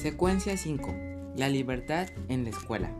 Secuencia 5. La libertad en la escuela.